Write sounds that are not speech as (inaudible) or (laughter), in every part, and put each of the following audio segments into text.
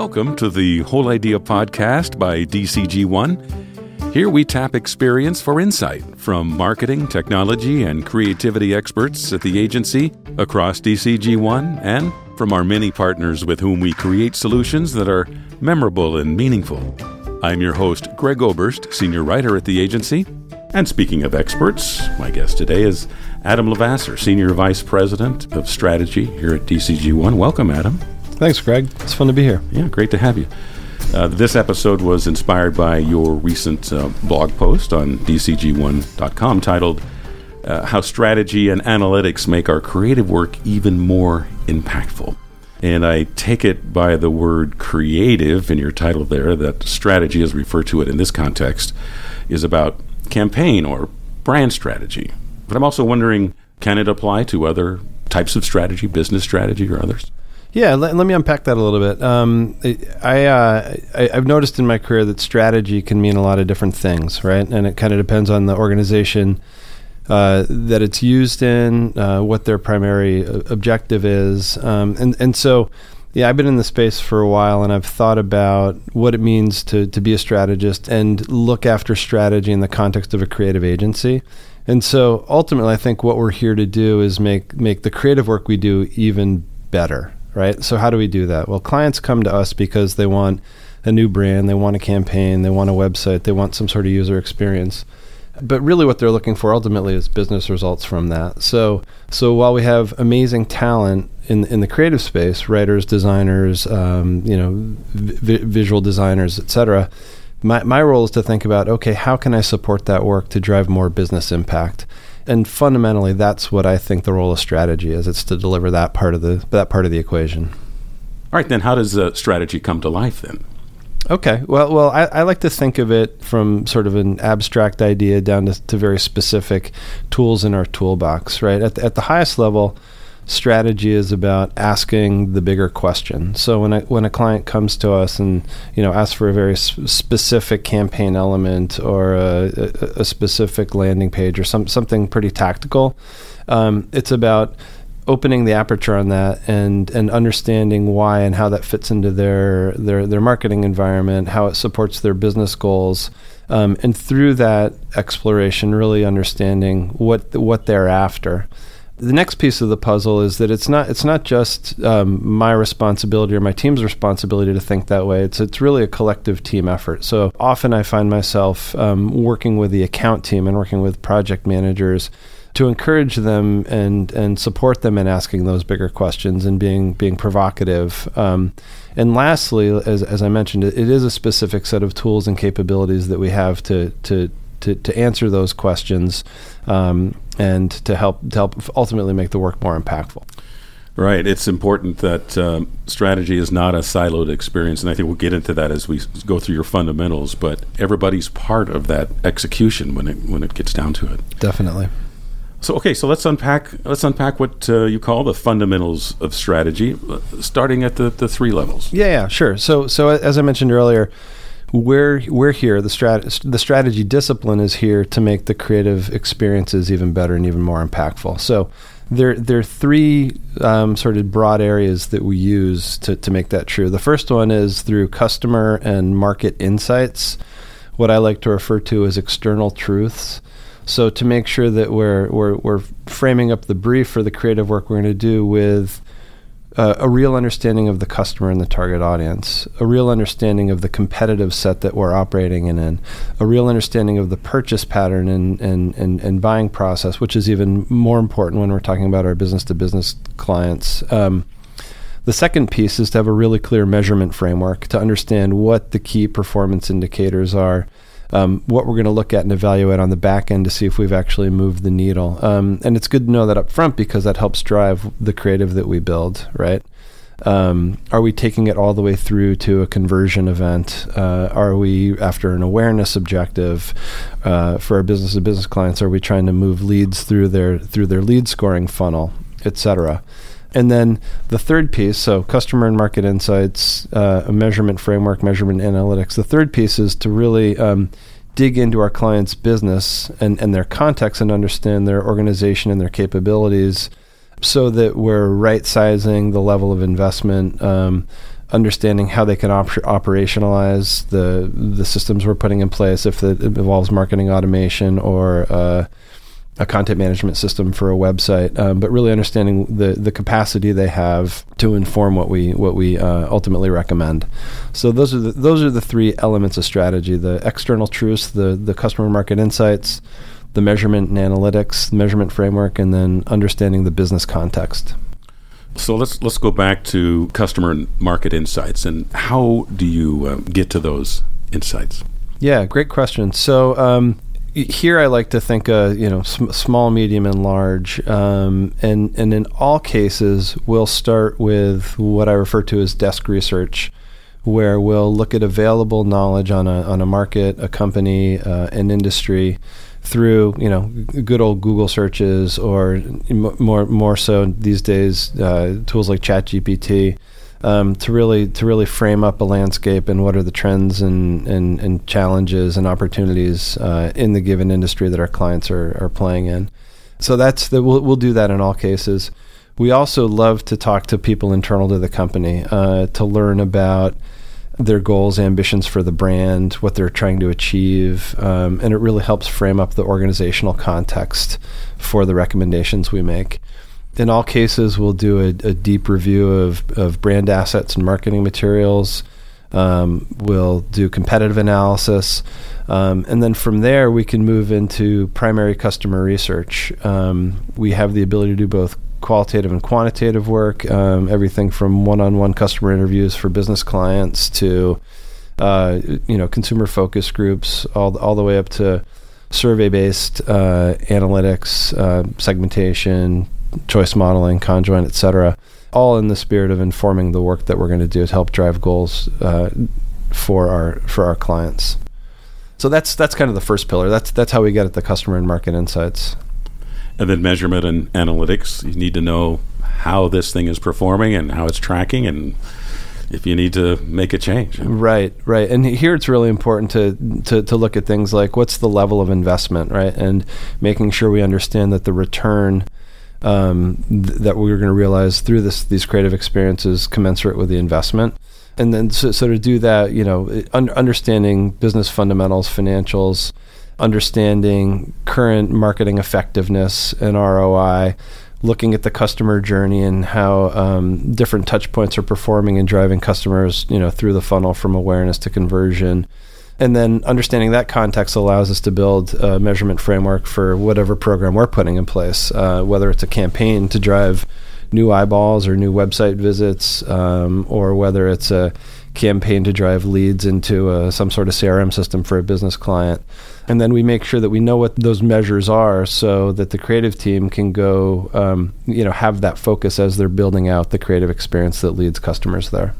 Welcome to the Whole Idea podcast by DCG1. Here we tap experience for insight from marketing, technology, and creativity experts at the agency across DCG1 and from our many partners with whom we create solutions that are memorable and meaningful. I'm your host, Greg Oberst, senior writer at the agency. And speaking of experts, my guest today is Adam LeVasseur, Senior Vice President of Strategy here at DCG1. Welcome, Adam. Thanks, Greg. It's fun to be here. Yeah, great to have you. Uh, this episode was inspired by your recent uh, blog post on DCG1.com titled uh, How Strategy and Analytics Make Our Creative Work Even More Impactful. And I take it by the word creative in your title there that strategy, as referred to it in this context, is about campaign or brand strategy. But I'm also wondering can it apply to other types of strategy, business strategy, or others? Yeah, let, let me unpack that a little bit. Um, I, uh, I have noticed in my career that strategy can mean a lot of different things, right? And it kind of depends on the organization uh, that it's used in, uh, what their primary uh, objective is, um, and and so. Yeah, I've been in the space for a while and I've thought about what it means to, to be a strategist and look after strategy in the context of a creative agency. And so ultimately I think what we're here to do is make make the creative work we do even better right? So how do we do that? Well, clients come to us because they want a new brand, they want a campaign, they want a website, they want some sort of user experience. But really what they're looking for ultimately is business results from that. So so while we have amazing talent in in the creative space, writers, designers, um, you know, vi- visual designers, etc., my my role is to think about okay, how can I support that work to drive more business impact? And fundamentally, that's what I think the role of strategy is. It's to deliver that part of the that part of the equation. All right, then how does the strategy come to life then? Okay, well, well, I, I, like to think of it from sort of an abstract idea down to, to very specific tools in our toolbox. Right at the, at the highest level, strategy is about asking the bigger question. So when a, when a client comes to us and you know asks for a very specific campaign element or a, a, a, specific landing page or some something pretty tactical, um, it's about opening the aperture on that and and understanding why and how that fits into their their their marketing environment, how it supports their business goals. Um, and through that exploration, really understanding what what they're after the next piece of the puzzle is that it's not it's not just um, my responsibility or my team's responsibility to think that way. It's it's really a collective team effort. So often I find myself um, working with the account team and working with project managers to encourage them and and support them in asking those bigger questions and being being provocative. Um, and lastly, as, as I mentioned, it, it is a specific set of tools and capabilities that we have to to to, to answer those questions um, and to help to help ultimately make the work more impactful. Right. It's important that um, strategy is not a siloed experience, and I think we'll get into that as we go through your fundamentals. But everybody's part of that execution when it when it gets down to it. Definitely. So okay, so let's unpack let's unpack what uh, you call the fundamentals of strategy, uh, starting at the, the three levels. Yeah, yeah, sure. So so as I mentioned earlier, we're we're here. The strat the strategy discipline is here to make the creative experiences even better and even more impactful. So there there are three um, sort of broad areas that we use to to make that true. The first one is through customer and market insights, what I like to refer to as external truths. So to make sure that we're we're, we're framing up the brief for the creative work we're going to do with uh, a real understanding of the customer and the target audience, a real understanding of the competitive set that we're operating in, a real understanding of the purchase pattern and, and, and, and buying process, which is even more important when we're talking about our business to business clients. Um, the second piece is to have a really clear measurement framework to understand what the key performance indicators are um, what we're going to look at and evaluate on the back end to see if we've actually moved the needle. Um, and it's good to know that up front because that helps drive the creative that we build, right? Um, are we taking it all the way through to a conversion event? Uh, are we after an awareness objective uh, for our business to business clients? Are we trying to move leads through their through their lead scoring funnel, et cetera? And then the third piece, so customer and market insights, uh, a measurement framework, measurement analytics. The third piece is to really um, dig into our client's business and, and their context and understand their organization and their capabilities so that we're right sizing the level of investment um, understanding how they can op- operationalize the the systems we're putting in place if it involves marketing automation or uh, a content management system for a website, um, but really understanding the the capacity they have to inform what we what we uh, ultimately recommend. So those are the, those are the three elements of strategy: the external truths, the the customer market insights, the measurement and analytics, measurement framework, and then understanding the business context. So let's let's go back to customer market insights and how do you uh, get to those insights? Yeah, great question. So um, here I like to think, uh, you know, sm- small, medium, and large, um, and and in all cases, we'll start with what I refer to as desk research, where we'll look at available knowledge on a on a market, a company, uh, an industry, through you know good old Google searches or more more so these days uh, tools like ChatGPT um, to really to really frame up a landscape and what are the trends and and, and challenges and opportunities uh, in the given industry that our clients are are playing in. So that's the, we'll we'll do that in all cases. We also love to talk to people internal to the company uh, to learn about their goals, ambitions for the brand, what they're trying to achieve, um, and it really helps frame up the organizational context for the recommendations we make. In all cases, we'll do a, a deep review of, of brand assets and marketing materials. Um, we'll do competitive analysis. Um, and then from there, we can move into primary customer research. Um, we have the ability to do both qualitative and quantitative work, um, everything from one-on-one customer interviews for business clients to uh, you know consumer focus groups, all all the way up to survey-based uh, analytics, uh, segmentation, choice modeling, conjoint, etc. All in the spirit of informing the work that we're going to do to help drive goals uh, for our for our clients. So that's that's kind of the first pillar. That's that's how we get at the customer and market insights. And then measurement and analytics. You need to know how this thing is performing and how it's tracking and if you need to make a change. Right, right. And here it's really important to, to, to look at things like what's the level of investment, right? And making sure we understand that the return um, th- that we're going to realize through this these creative experiences commensurate with the investment. And then so, so to do that, you know, un- understanding business fundamentals, financials, understanding current marketing effectiveness and ROI, looking at the customer journey and how um, different touch points are performing and driving customers, you know, through the funnel from awareness to conversion. And then understanding that context allows us to build a measurement framework for whatever program we're putting in place, uh, whether it's a campaign to drive new eyeballs or new website visits, um, or whether it's a campaign to drive leads into a, some sort of CRM system for a business client. And then we make sure that we know what those measures are so that the creative team can go, um, you know, have that focus as they're building out the creative experience that leads customers there.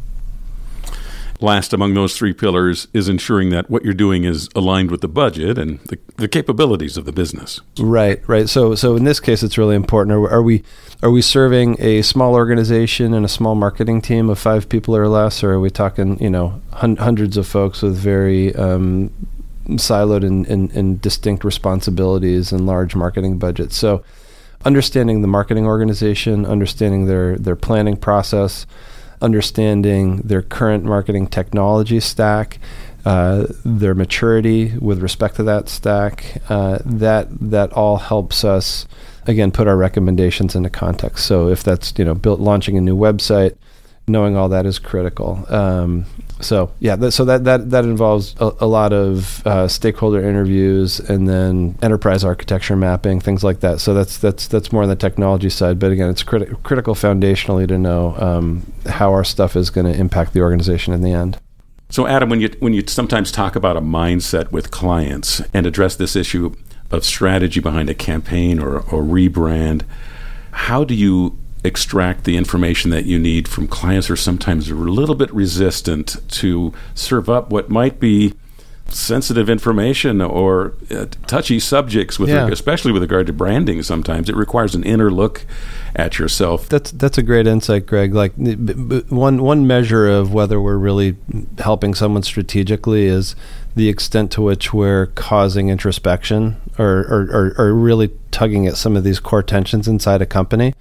Last among those three pillars is ensuring that what you're doing is aligned with the budget and the, the capabilities of the business. Right, right. So, so in this case, it's really important. Are, are, we are we serving a small organization and a small marketing team of five people or less, or are we talking, you know, hun- hundreds of folks with very um, siloed and, and, and distinct responsibilities and large marketing budgets? So, understanding the marketing organization, understanding their their planning process understanding their current marketing technology stack, uh, their maturity with respect to that stack. Uh, that that all helps us again put our recommendations into context. So if that's you know built launching a new website, knowing all that is critical. Um, so yeah, so that that that involves a, a lot of uh, stakeholder interviews and then enterprise architecture mapping, things like that. So that's that's that's more on the technology side. But again, it's criti- critical foundationally to know um, how our stuff is going to impact the organization in the end. So Adam, when you when you sometimes talk about a mindset with clients and address this issue of strategy behind a campaign or, or rebrand, how do you extract the information that you need from clients are sometimes a little bit resistant to serve up what might be sensitive information or uh, touchy subjects with yeah. especially with regard to branding sometimes. It requires an inner look at yourself. That's that's a great insight greg. Like one one measure of whether we're really helping someone strategically is the extent to which we're causing introspection or or, or, or really tugging at some of these core tensions inside a company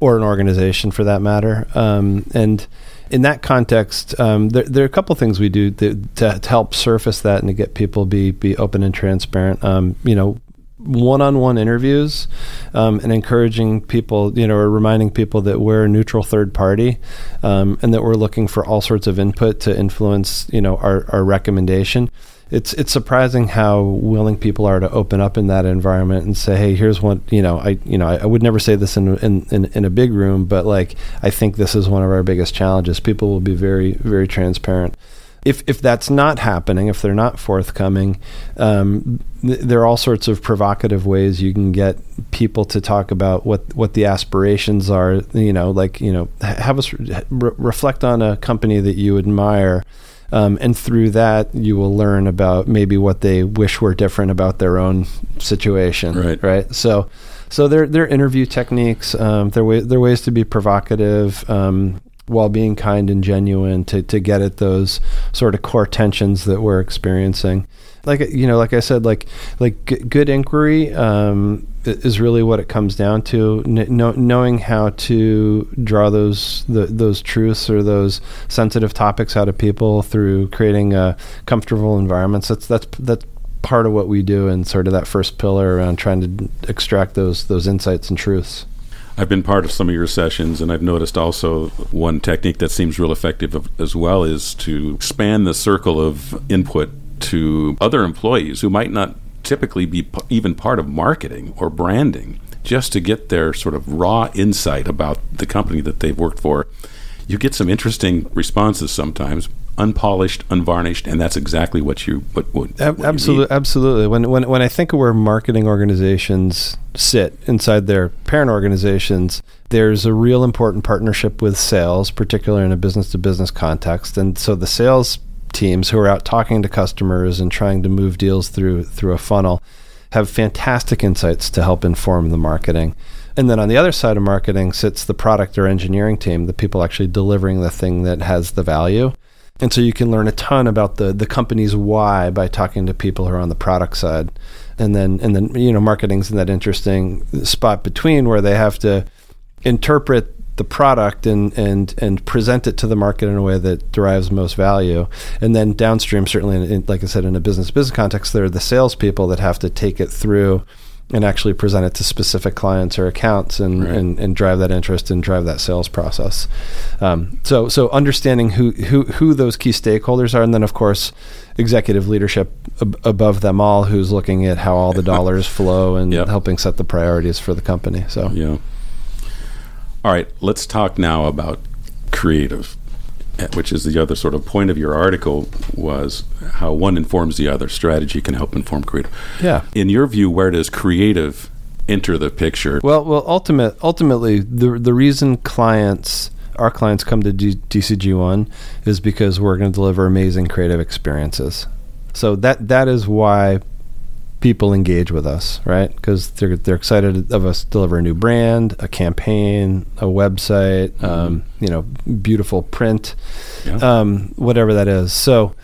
or an organization for that matter. Um, and in that context, um, there, there, are a couple things we do to, to, help surface that and to get people be be open and transparent. Um, you know, one-on-one interviews um, and encouraging people, you know, or reminding people that we're a neutral third party um, and that we're looking for all sorts of input to influence, you know, our, our recommendation. It's it's surprising how willing people are to open up in that environment and say, hey, here's what you know. I you know I, I would never say this in, in, in in a big room, but like I think this is one of our biggest challenges. People will be very very transparent if if that's not happening, if they're not forthcoming, um, th- there are all sorts of provocative ways you can get people to talk about what what the aspirations are. You know, like you know, have us re- reflect on a company that you admire. Um, and through that, you will learn about maybe what they wish were different about their own situation. Right. Right. So, so their their interview techniques. Um, their way their ways to be provocative. Um, while being kind and genuine to, to get at those sort of core tensions that we're experiencing. Like you know, like I said, like like g- good inquiry um, is really what it comes down to. N- know, knowing how to draw those the, those truths or those sensitive topics out of people through creating a comfortable environments. That's that's that's part of what we do, and sort of that first pillar around trying to extract those those insights and truths. I've been part of some of your sessions, and I've noticed also one technique that seems real effective as well is to expand the circle of input to other employees who might not typically be even part of marketing or branding, just to get their sort of raw insight about the company that they've worked for. You get some interesting responses sometimes, unpolished, unvarnished, and that's exactly what you what, what, what absolutely you absolutely. When when when I think of where marketing organizations sit inside their parent organizations, there's a real important partnership with sales, particularly in a business to business context, and so the sales teams who are out talking to customers and trying to move deals through through a funnel have fantastic insights to help inform the marketing. And then on the other side of marketing sits the product or engineering team, the people actually delivering the thing that has the value. And so you can learn a ton about the the company's why by talking to people who are on the product side. And then and then you know marketing's in that interesting spot between where they have to interpret the product and and and present it to the market in a way that derives most value. And then downstream, certainly, in, in, like I said, in a business business context, there are the salespeople that have to take it through and actually present it to specific clients or accounts and, right. and, and, drive that interest and drive that sales process. Um, so so understanding who, who who those key stakeholders are, and then of course executive leadership ab- above them all, who's looking at how all the (laughs) dollars flow and yep. helping set the priorities for the company. So yeah. All right, let's talk now about creative which is the other sort of point of your article, was how one informs the other. Strategy can help inform creative. Yeah. In your view, where does creative enter the picture? Well, well, ultimate, ultimately, the the reason clients, our clients, come to D- DCG One is because we're going to deliver amazing creative experiences. So that that is why people engage with us, right? Because they're they're excited of us deliver a new brand, a campaign, a website, mm-hmm. um, you know, beautiful print, yeah. um, whatever that is. So,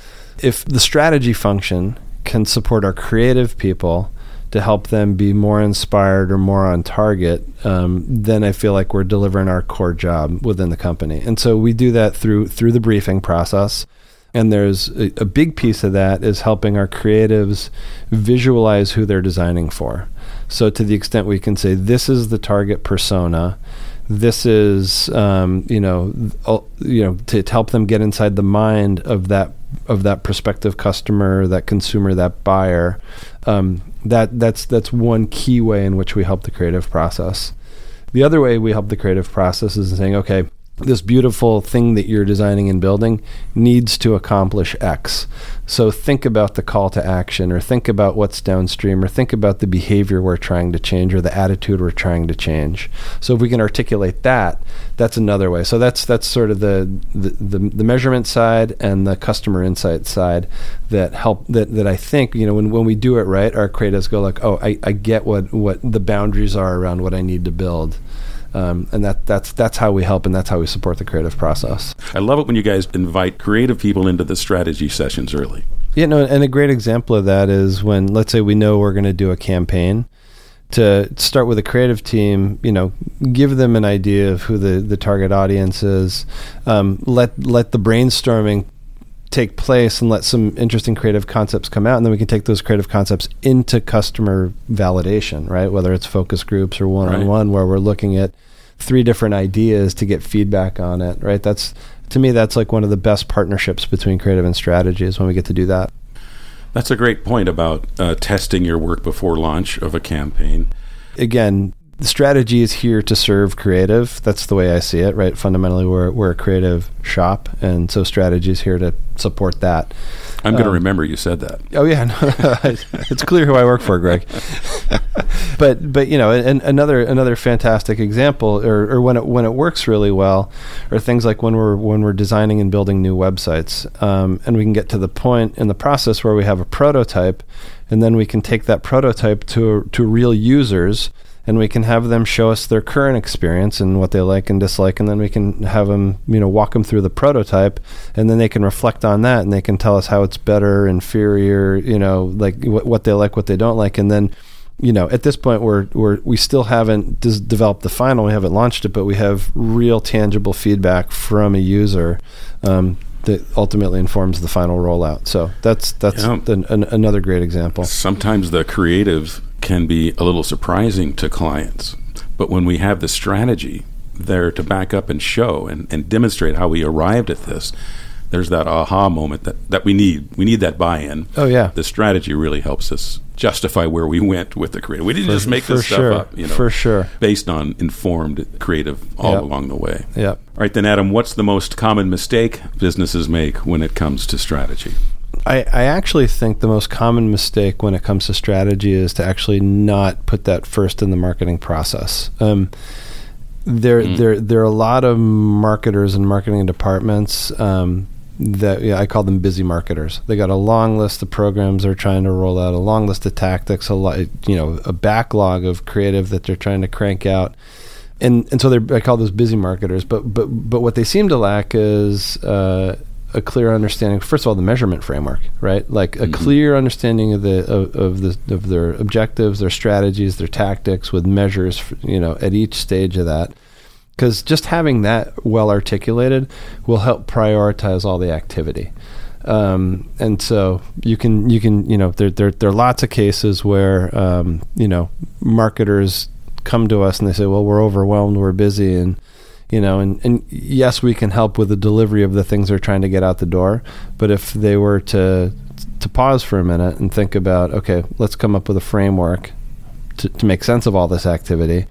if the strategy function can support our creative people to help them be more inspired or more on target, um, then I feel like we're delivering our core job within the company. And so we do that through through the briefing process. And there's a, a, big piece of that is helping our creatives visualize who they're designing for. So to the extent we can say this is the target persona, this is um, you know you know to, to help them get inside the mind of that of that prospective customer, that consumer, that buyer. Um, that that's that's one key way in which we help the creative process. The other way we help the creative process is saying, okay, this beautiful thing that you're designing and building needs to accomplish X. So think about the call to action, or think about what's downstream, or think about the behavior we're trying to change, or the attitude we're trying to change. So if we can articulate that, that's another way. So that's that's sort of the the, the, the measurement side and the customer insight side that help that, that I think you know when, when we do it right, our creatives go like, oh, I, I get what what the boundaries are around what I need to build. Um, and that that's that's how we help and that's how we support the creative process. I love it when you guys invite creative people into the strategy sessions early. Yeah, no, and a great example of that is when let's say we know we're going to do a campaign to start with a creative team, you know, give them an idea of who the, the target audience is, um, let let the brainstorming take place and let some interesting creative concepts come out and then we can take those creative concepts into customer validation right? Whether it's focus groups or one-on-one right. where we're looking at three different ideas to get feedback on it right? That's to me that's like one of the best partnerships between creative and strategy is when we get to do that. That's a great point about uh, testing your work before launch of a campaign. Again the strategy is here to serve creative. That's the way I see it, right? Fundamentally, we're, we're a creative shop, and so strategy is here to support that. I'm going to um, remember you said that. Oh yeah, (laughs) it's clear who I work for, Greg. (laughs) but but you know, and another another fantastic example, or, or when it when it works really well, are things like when we're when we're designing and building new websites, um, and we can get to the point in the process where we have a prototype, and then we can take that prototype to to real users and we can have them show us their current experience and what they like and dislike and then we can have them you know walk them through the prototype and then they can reflect on that and they can tell us how it's better inferior you know like what, what they like what they don't like and then you know at this point we're, we're we still haven't dis- developed the final we haven't launched it but we have real tangible feedback from a user. Um, that ultimately informs the final rollout so that's that's yeah. an, an, another great example sometimes the creative can be a little surprising to clients. But when we have the strategy there to back up and show and, and demonstrate how we arrived at this, there's that aha moment that, that we need. We need that buy in. Oh, yeah. The strategy really helps us justify where we went with the creative. We didn't for, just make this sure. stuff up, you know, for sure, based on informed creative all yep. along the way. Yeah. All right, then, Adam, what's the most common mistake businesses make when it comes to strategy? I, I actually think the most common mistake when it comes to strategy is to actually not put that first in the marketing process. Um, there, mm. there, there are a lot of marketers and marketing departments um, that yeah, I call them busy marketers. They got a long list of programs they're trying to roll out, a long list of tactics, a lot, you know, a backlog of creative that they're trying to crank out. And, and so they're, I call those busy marketers, but, but, but what they seem to lack is, uh, a clear understanding. First of all, the measurement framework, right? Like a mm-hmm. clear understanding of the of, of, the of their objectives, their strategies, their tactics, with measures, you know, at each stage of that. Because just having that well articulated will help prioritize all the activity. Um, and so you can you can you know there there there are lots of cases where um, you know marketers come to us and they say, well, we're overwhelmed, we're busy, and you know and, and yes we can help with the delivery of the things they're trying to get out the door but if they were to to pause for a minute and think about okay let's come up with a framework to, to make sense of all this activity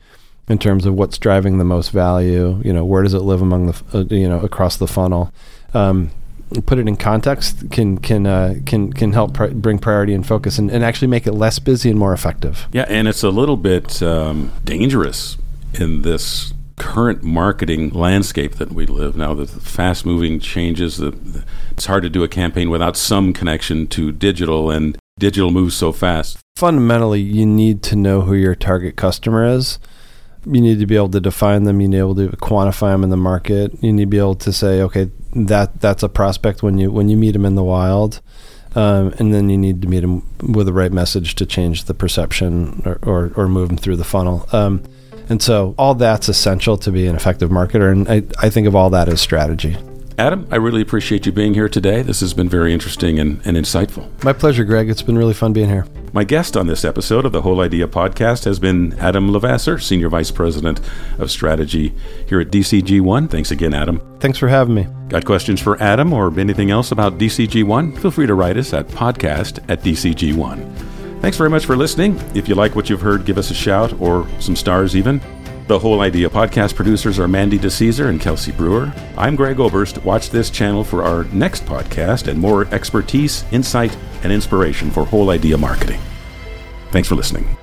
in terms of what's driving the most value you know where does it live among the uh, you know across the funnel um, put it in context can can uh, can can help pri- bring priority and focus and, and actually make it less busy and more effective yeah and it's a little bit um, dangerous in this current marketing landscape that we live now, the fast moving changes, the, the, it's hard to do a campaign without some connection to digital, and digital moves so fast. Fundamentally, you need to know who your target customer is. You need to be able to define them. You need to be able to quantify them in the market. You need to be able to say, okay, that that's a prospect when you when you meet them in the wild. Um, and then you need to meet them with the right message to change the perception or, or, or move them through the funnel. Um, and so all that's essential to be an effective marketer. And I, I think of all that as strategy. Adam, I really appreciate you being here today. This has been very interesting and, and insightful. My pleasure, Greg. It's been really fun being here. My guest on this episode of the Whole Idea podcast has been Adam LeVasseur, Senior Vice President of Strategy here at DCG1. Thanks again, Adam. Thanks for having me. Got questions for Adam or anything else about DCG1? Feel free to write us at podcast at DCG1. Thanks very much for listening. If you like what you've heard, give us a shout or some stars even. The Whole Idea podcast producers are Mandy DeCesar and Kelsey Brewer. I'm Greg Oberst. Watch this channel for our next podcast and more expertise, insight, and inspiration for Whole Idea marketing. Thanks for listening.